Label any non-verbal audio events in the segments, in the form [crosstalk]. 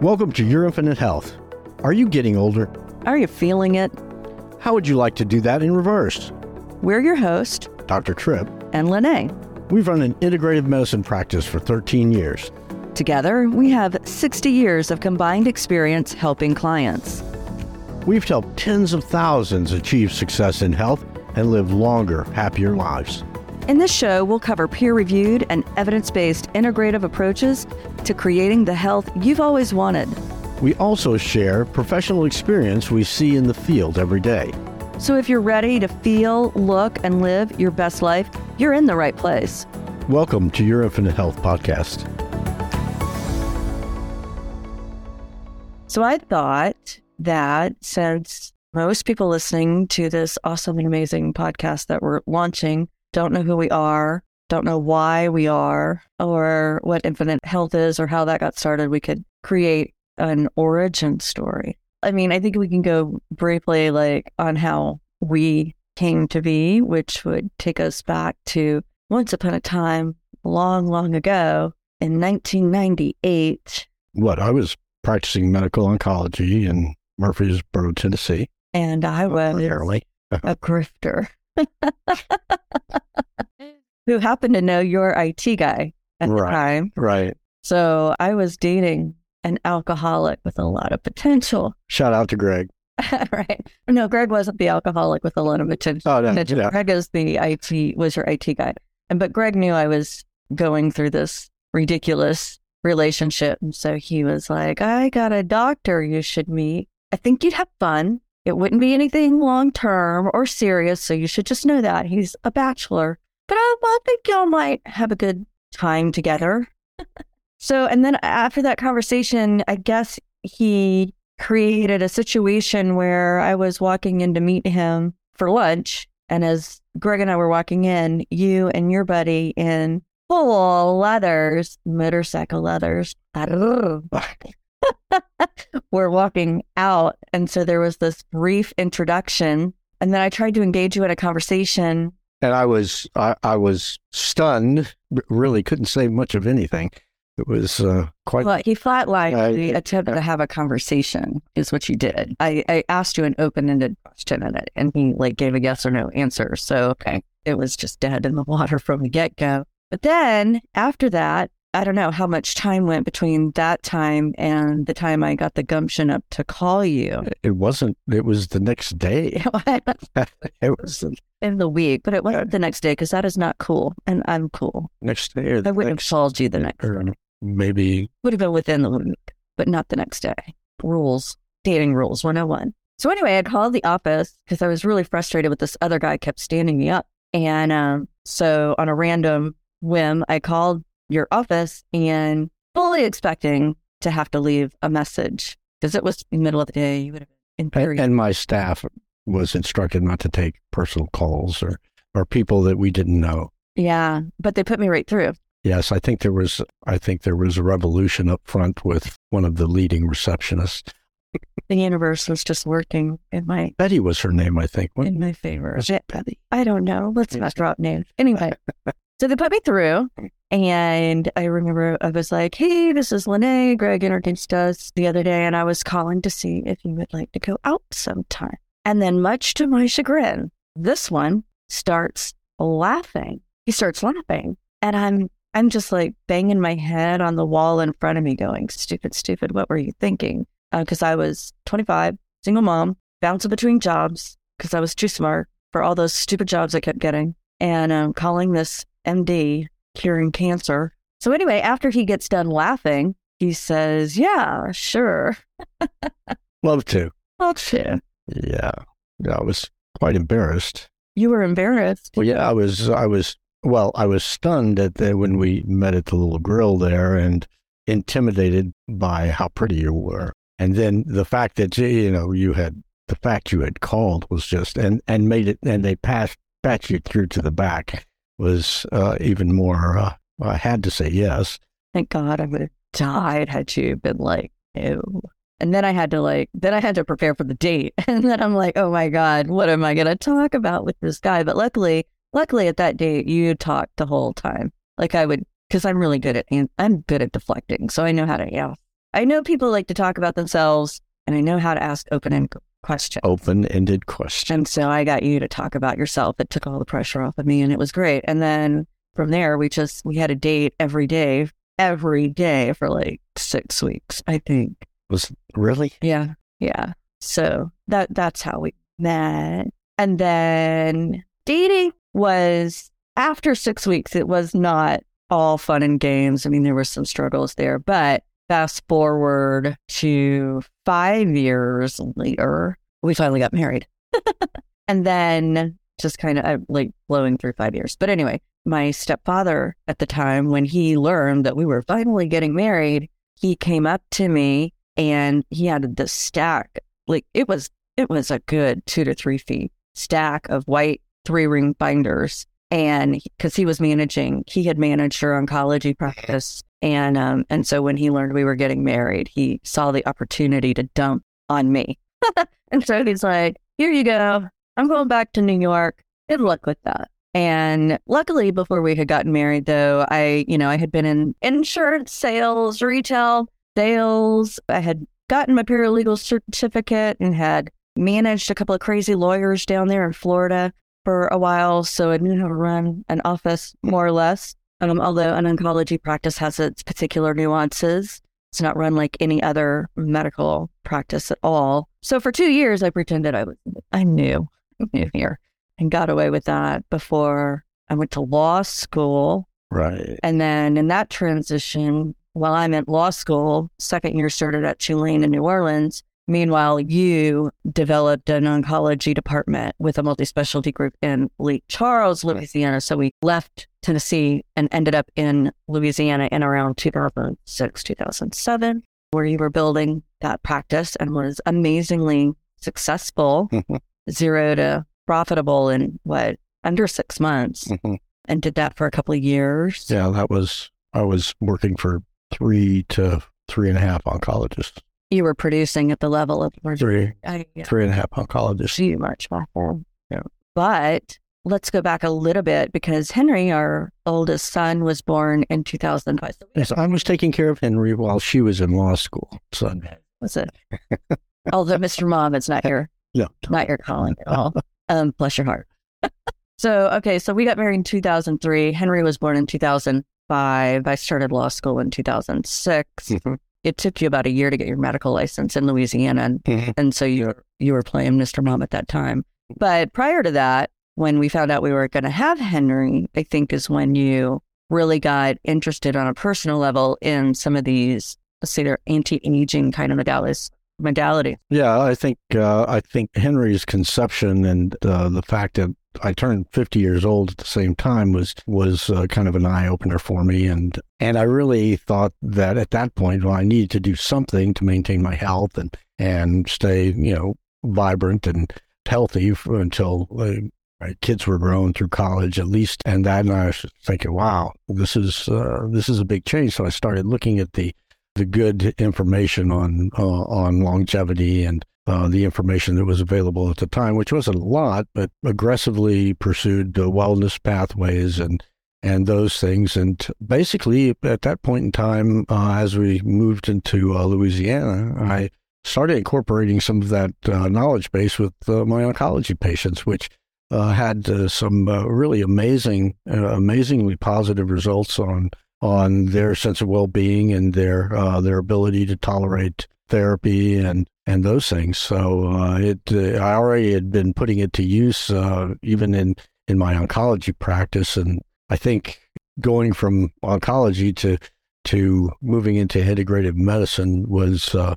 Welcome to Your Infinite Health. Are you getting older? Are you feeling it? How would you like to do that in reverse? We're your host, Dr. Trip. and LeNae. We've run an integrative medicine practice for 13 years. Together, we have 60 years of combined experience helping clients. We've helped tens of thousands achieve success in health and live longer, happier lives. In this show, we'll cover peer reviewed and evidence based integrative approaches to creating the health you've always wanted. We also share professional experience we see in the field every day. So if you're ready to feel, look, and live your best life, you're in the right place. Welcome to Your Infinite Health podcast. So I thought that since most people listening to this awesome and amazing podcast that we're launching don't know who we are, don't know why we are, or what infinite health is, or how that got started, we could create an origin story. I mean, I think we can go briefly like on how we came to be, which would take us back to once upon a time, long, long ago in 1998. What? I was practicing medical oncology in Murfreesboro, Tennessee. And I was Apparently. [laughs] a grifter [laughs] who happened to know your IT guy at the Right. time. Right. So I was dating an alcoholic with a lot of potential. Shout out to Greg. [laughs] right. No, Greg wasn't the alcoholic with a lot of potential. Oh, no, potential. yeah. Greg is the IT was your IT guy. And but Greg knew I was going through this ridiculous relationship. And so he was like, I got a doctor you should meet. I think you'd have fun. It wouldn't be anything long term or serious, so you should just know that. He's a bachelor. But I, I think y'all might have a good time together. so and then after that conversation, I guess he created a situation where I was walking in to meet him for lunch. And as Greg and I were walking in, you and your buddy in full leathers, motorcycle leathers, [laughs] [laughs] were walking out. And so there was this brief introduction. And then I tried to engage you in a conversation. And I was I, I was stunned. Really couldn't say much of anything. It was uh, quite. Well, he flatlined I- the attempt to have a conversation, is what you did. I, I asked you an open ended question in it, and he like gave a yes or no answer. So okay, it was just dead in the water from the get go. But then after that, I don't know how much time went between that time and the time I got the gumption up to call you. It wasn't. It was the next day. [laughs] It was [laughs] in the week, but it wasn't the next day because that is not cool, and I'm cool. next day. Or the I wouldn't have called you the next. or maybe would have been within the week, but not the next day. Rules, dating rules 101. So anyway, I called the office because I was really frustrated with this other guy kept standing me up. And um, so on a random whim, I called your office and fully expecting to have to leave a message because it was the middle of the day. You would have been in and, and my staff was instructed not to take personal calls or or people that we didn't know. yeah, but they put me right through. Yes, I think there was. I think there was a revolution up front with one of the leading receptionists. The universe was just working in my Betty was her name, I think. What- in my favor. Betty? I don't know. Let's not drop names. Anyway, [laughs] so they put me through, and I remember I was like, "Hey, this is LeNae. Greg introduced us the other day, and I was calling to see if you would like to go out sometime." And then, much to my chagrin, this one starts laughing. He starts laughing, and I'm I'm just like banging my head on the wall in front of me, going, "Stupid, stupid. What were you thinking?" Because I was 25, single mom, bouncing between jobs because I was too smart for all those stupid jobs I kept getting and um, calling this MD curing cancer. So, anyway, after he gets done laughing, he says, Yeah, sure. [laughs] Love to. Well, sure. Yeah, yeah. I was quite embarrassed. You were embarrassed. Well, yeah, I was. I was. Well, I was stunned at the, when we met at the little grill there, and intimidated by how pretty you were, and then the fact that you know you had the fact you had called was just and and made it, and they passed patched you through to the back was uh, even more. Uh, I had to say yes. Thank God I would have died had you been like, Ew. And then I had to like, then I had to prepare for the date. [laughs] And then I'm like, oh my God, what am I going to talk about with this guy? But luckily, luckily at that date, you talked the whole time. Like I would, because I'm really good at, I'm good at deflecting. So I know how to, yeah, I know people like to talk about themselves, and I know how to ask open ended questions. Open ended question. And so I got you to talk about yourself. It took all the pressure off of me, and it was great. And then from there, we just we had a date every day, every day for like six weeks, I think. Was really? Yeah, yeah. So that that's how we met. And then dating was after six weeks. It was not all fun and games. I mean, there were some struggles there, but fast forward to five years later, we finally got married. [laughs] and then just kind of uh, like blowing through five years. But anyway, my stepfather at the time, when he learned that we were finally getting married, he came up to me and he had the stack. Like it was, it was a good two to three feet stack of white three ring binders. And because he was managing, he had managed our oncology practice. And, um, and so when he learned we were getting married, he saw the opportunity to dump on me. [laughs] and so he's like, here you go. I'm going back to New York. Good luck with that. And luckily, before we had gotten married, though, I, you know, I had been in insurance sales, retail sales. I had gotten my paralegal certificate and had managed a couple of crazy lawyers down there in Florida for a while. So I knew how to run an office more or less. Um, although an oncology practice has its particular nuances. It's not run like any other medical practice at all. So for two years, I pretended I was, I knew, I knew here and got away with that before I went to law school. Right. And then in that transition, while I'm at law school, second year started at Tulane in New Orleans. Meanwhile, you developed an oncology department with a multi specialty group in Lake Charles, Louisiana. So we left Tennessee and ended up in Louisiana in around 2006, 2007, where you were building that practice and was amazingly successful, [laughs] zero to profitable in what, under six months, Mhm. and did that for a couple of years. Yeah, that was, I was working for three to three and a half oncologists. You were producing at the level of Three, I, yeah. three and a half oncologists. much more. Yeah. But let's go back a little bit because Henry, our oldest son, was born in 2005. So Yes, I was taking care of Henry while she was in law school. So, was it? Although Mr. Mom, it's not [laughs] your no, not your calling at all. Um, bless your heart. [laughs] so okay, so we got married in 2003. Henry was born in 2005. I started law school in 2006. Mhm. It took you about a year to get your medical license in Louisiana, and Mhm. and so you were, you were playing Mr. Mom at that time. But prior to that, when we found out we were going to have Henry, I think is when you really got interested on a personal level in some of these, let's say, they're anti-aging kind of modalities. Modality. Yeah, I think uh, I think Henry's conception and uh, the fact that I turned 50 years old at the same time was was uh, kind of an eye opener for me, and and I really thought that at that point, well, I needed to do something to maintain my health and and stay, you know, vibrant and healthy until uh, my kids were grown through college at least. And that, and I was thinking, wow, this is uh, this is a big change. So I started looking at the the good information on uh, on longevity and uh, the information that was available at the time, which wasn't a lot, but aggressively pursued the wellness pathways and and those things. And basically, at that point in time, uh, as we moved into uh, Louisiana, I started incorporating some of that uh, knowledge base with uh, my oncology patients, which uh, had uh, some really amazing, amazingly positive results on on their sense of well-being and their their ability to tolerate therapy and and those things. So uh, it uh, I already had been putting it to use uh, even in in my oncology practice, and I think going from oncology to to moving into integrative medicine was uh,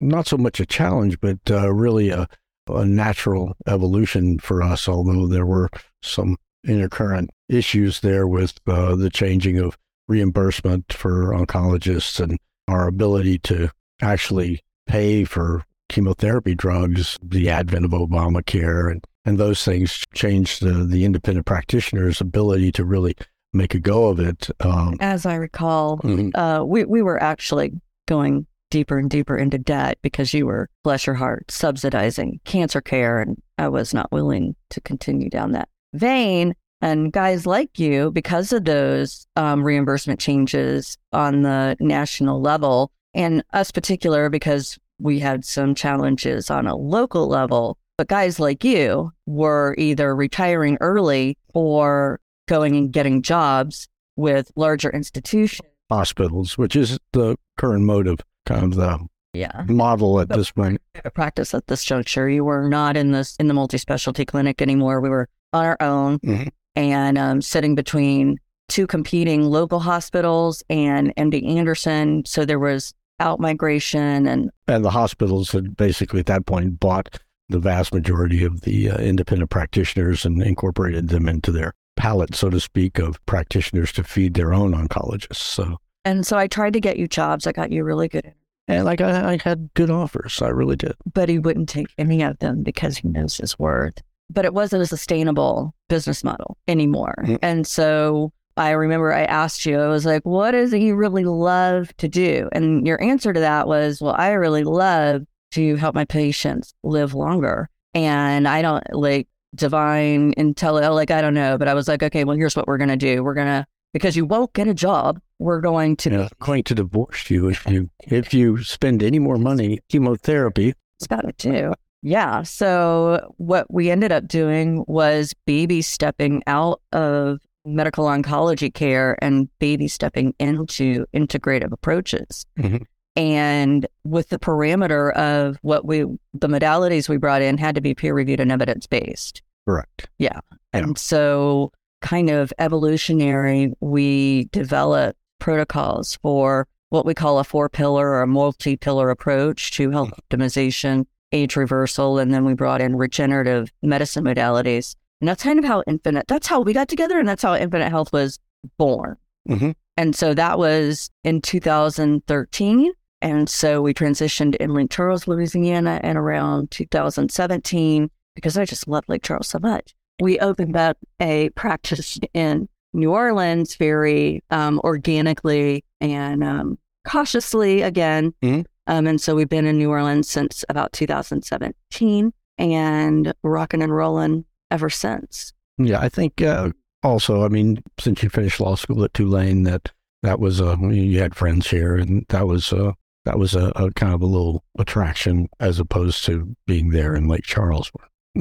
not so much a challenge, but uh, really a, a natural evolution for us. Although there were some intercurrent issues there with uh, the changing of reimbursement for oncologists and our ability to actually pay for chemotherapy drugs, the advent of Obamacare and, and those things changed the, the independent practitioner's ability to really make a go of it. Um, As I recall, mhm. uh, we we were actually going deeper and deeper into debt because you were, bless your heart, subsidizing cancer care, and I was not willing to continue down that vein. And guys like you, because of those um, reimbursement changes on the national level, And us particular because we had some challenges on a local level. But guys like you were either retiring early or going and getting jobs with larger institutions. Hospitals, which is the current mode of kind of the Yeah. model at But- this point. Practice at this juncture. You were not in this in the multi-specialty clinic anymore. We were on our own Mhm. and um, sitting between two competing local hospitals and MD Anderson. So there was out migration and And the hospitals had basically at that point bought the vast majority of the uh, independent practitioners and incorporated them into their palette, so to speak, of practitioners to feed their own oncologists. So, and so I tried to get you jobs. I got you really good and like I, I had good offers, I really did. but he wouldn't take any of them because he knows his worth. But it wasn't a sustainable business model anymore. Mhm. And so I remember I asked you, I was like, what is it you really love to do? And your answer to that was, well, I really love to help my patients live longer. And I don't like divine intel, like, I don't know. But I was like, okay, well, here's what we're going to do. We're going to, because you won't get a job, we're going to You going to divorce you if you if you spend any more money chemotherapy. It's got it too. Yeah. So what we ended up doing was baby stepping out of medical oncology care and baby stepping into integrative approaches. Mhm. And with the parameter of what we, the modalities we brought in had to be peer reviewed and evidence based. Correct. Yeah. And so, kind of evolutionary, we developed protocols for what we call a four pillar or a multi pillar approach to health optimization, age reversal, and then we brought in regenerative medicine modalities. And that's kind of how Infinite, that's how we got together, and that's how Infinite Health was born. Mhm. And so that was in 2013. And so we transitioned in Lake Charles, Louisiana, and around 2017 because I just love Lake Charles so much. We opened up a practice in New Orleans very um, organically and um, cautiously again. Mhm. Um, and so we've been in New Orleans since about 2017 and rocking and rolling ever since. Yeah, I think uh, also, I mean, since you finished law school at Tulane, that that was a you had friends here, and that was a that was a, a kind of a little attraction as opposed to being there in Lake Charles.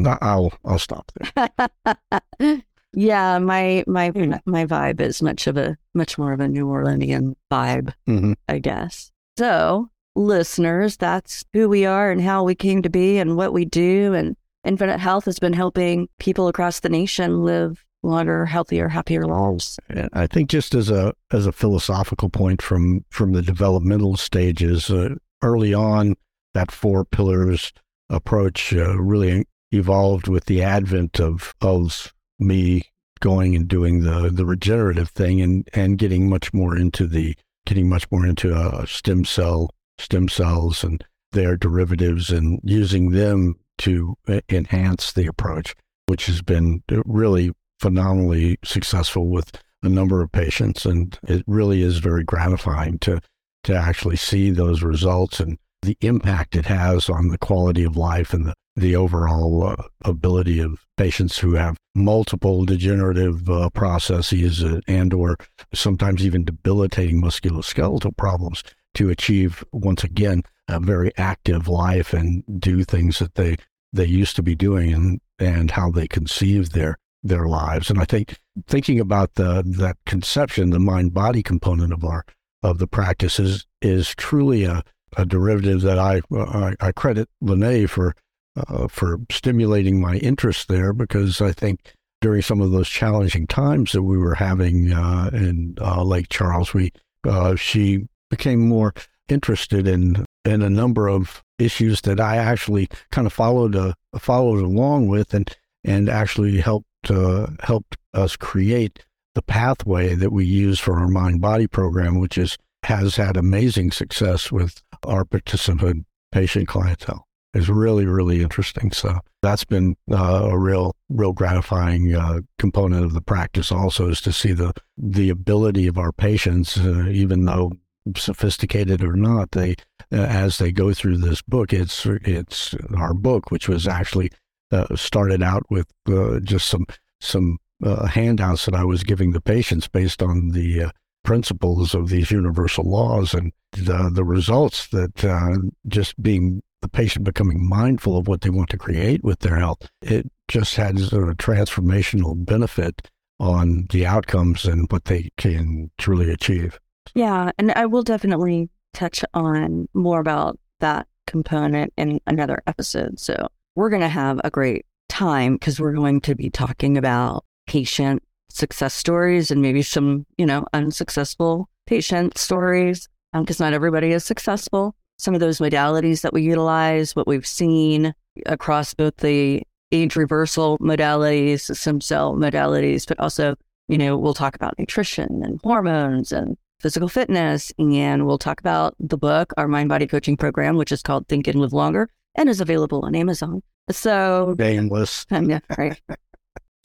I'll I'll stop there. [laughs] yeah, my my my vibe is much of a much more of a New Orleanian vibe, hmm I guess. So, listeners, that's who we are and how we came to be and what we do. And Infinite Health has been helping people across the nation live longer, healthier, happier lives. I think just as a as a philosophical point from from the developmental stages, uh, early on, that four pillars approach uh, really evolved with the advent of of me going and doing the the regenerative thing and and getting much more into the getting much more into uh, stem cell stem cells and their derivatives and using them to uh, enhance the approach, which has been really phenomenally successful with a number of patients, and it really is very gratifying to to actually see those results and the impact it has on the quality of life and the the overall uh, ability of patients who have multiple degenerative uh, processes uh, and or sometimes even debilitating musculoskeletal problems to achieve once again a very active life and do things that they they used to be doing and and how they conceive their their lives. And i think thinking about the that conception the mind body component of our of the practice is is truly a, a derivative that I, I I credit LeNae for uh, for stimulating my interest there because I think during some of those challenging times that we were having uh, in uh, Lake Charles, we uh, she became more interested in in a number of issues that I actually kind of followed uh, followed along with and and actually helped uh, helped us create the pathway that we use for our mind body program, which is has had amazing success with our participant patient clientele. It's really, really interesting. So that's been uh, a real, real gratifying uh, component of the practice. Also, is to see the the ability of our patients, uh, even though sophisticated or not, they as they go through this book. It's it's our book, which was actually uh, started out with uh, just some some uh, handouts that I was giving the patients based on the uh, principles of these universal laws and the, the results that uh, just being the patient becoming mindful of what they want to create with their health, it just has a transformational benefit on the outcomes and what they can truly achieve. Yeah. And I will definitely touch on more about that component in another episode. So we're going to have a great time because we're going to be talking about patient success stories and maybe some, you know, unsuccessful patient stories because um, not everybody is successful. Some of those modalities that we utilize, what we've seen across both the age reversal modalities, stem cell modalities, but also, you know, we'll talk about nutrition and hormones and physical fitness. And we'll talk about the book, our mind body coaching program, which is called Think and Live Longer and is available on Amazon. So, nameless. [laughs] Yeah, right.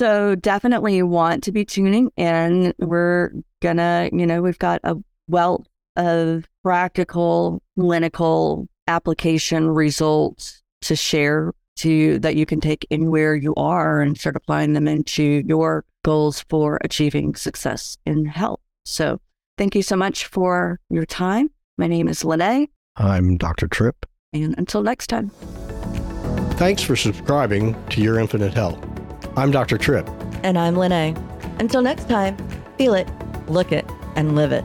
so, definitely want to be tuning in. We're gonna, you know, we've got a wealth of practical clinical application results to share to that you can take anywhere you are and start applying them into your goals for achieving success in health. So thank you so much for your time. My name is LeNae. I'm Dr. Trip. And until next time. Thanks for subscribing to Your Infinite Health. I'm Dr. Trip. And I'm LeNae. Until next time, feel it, look it, and live it.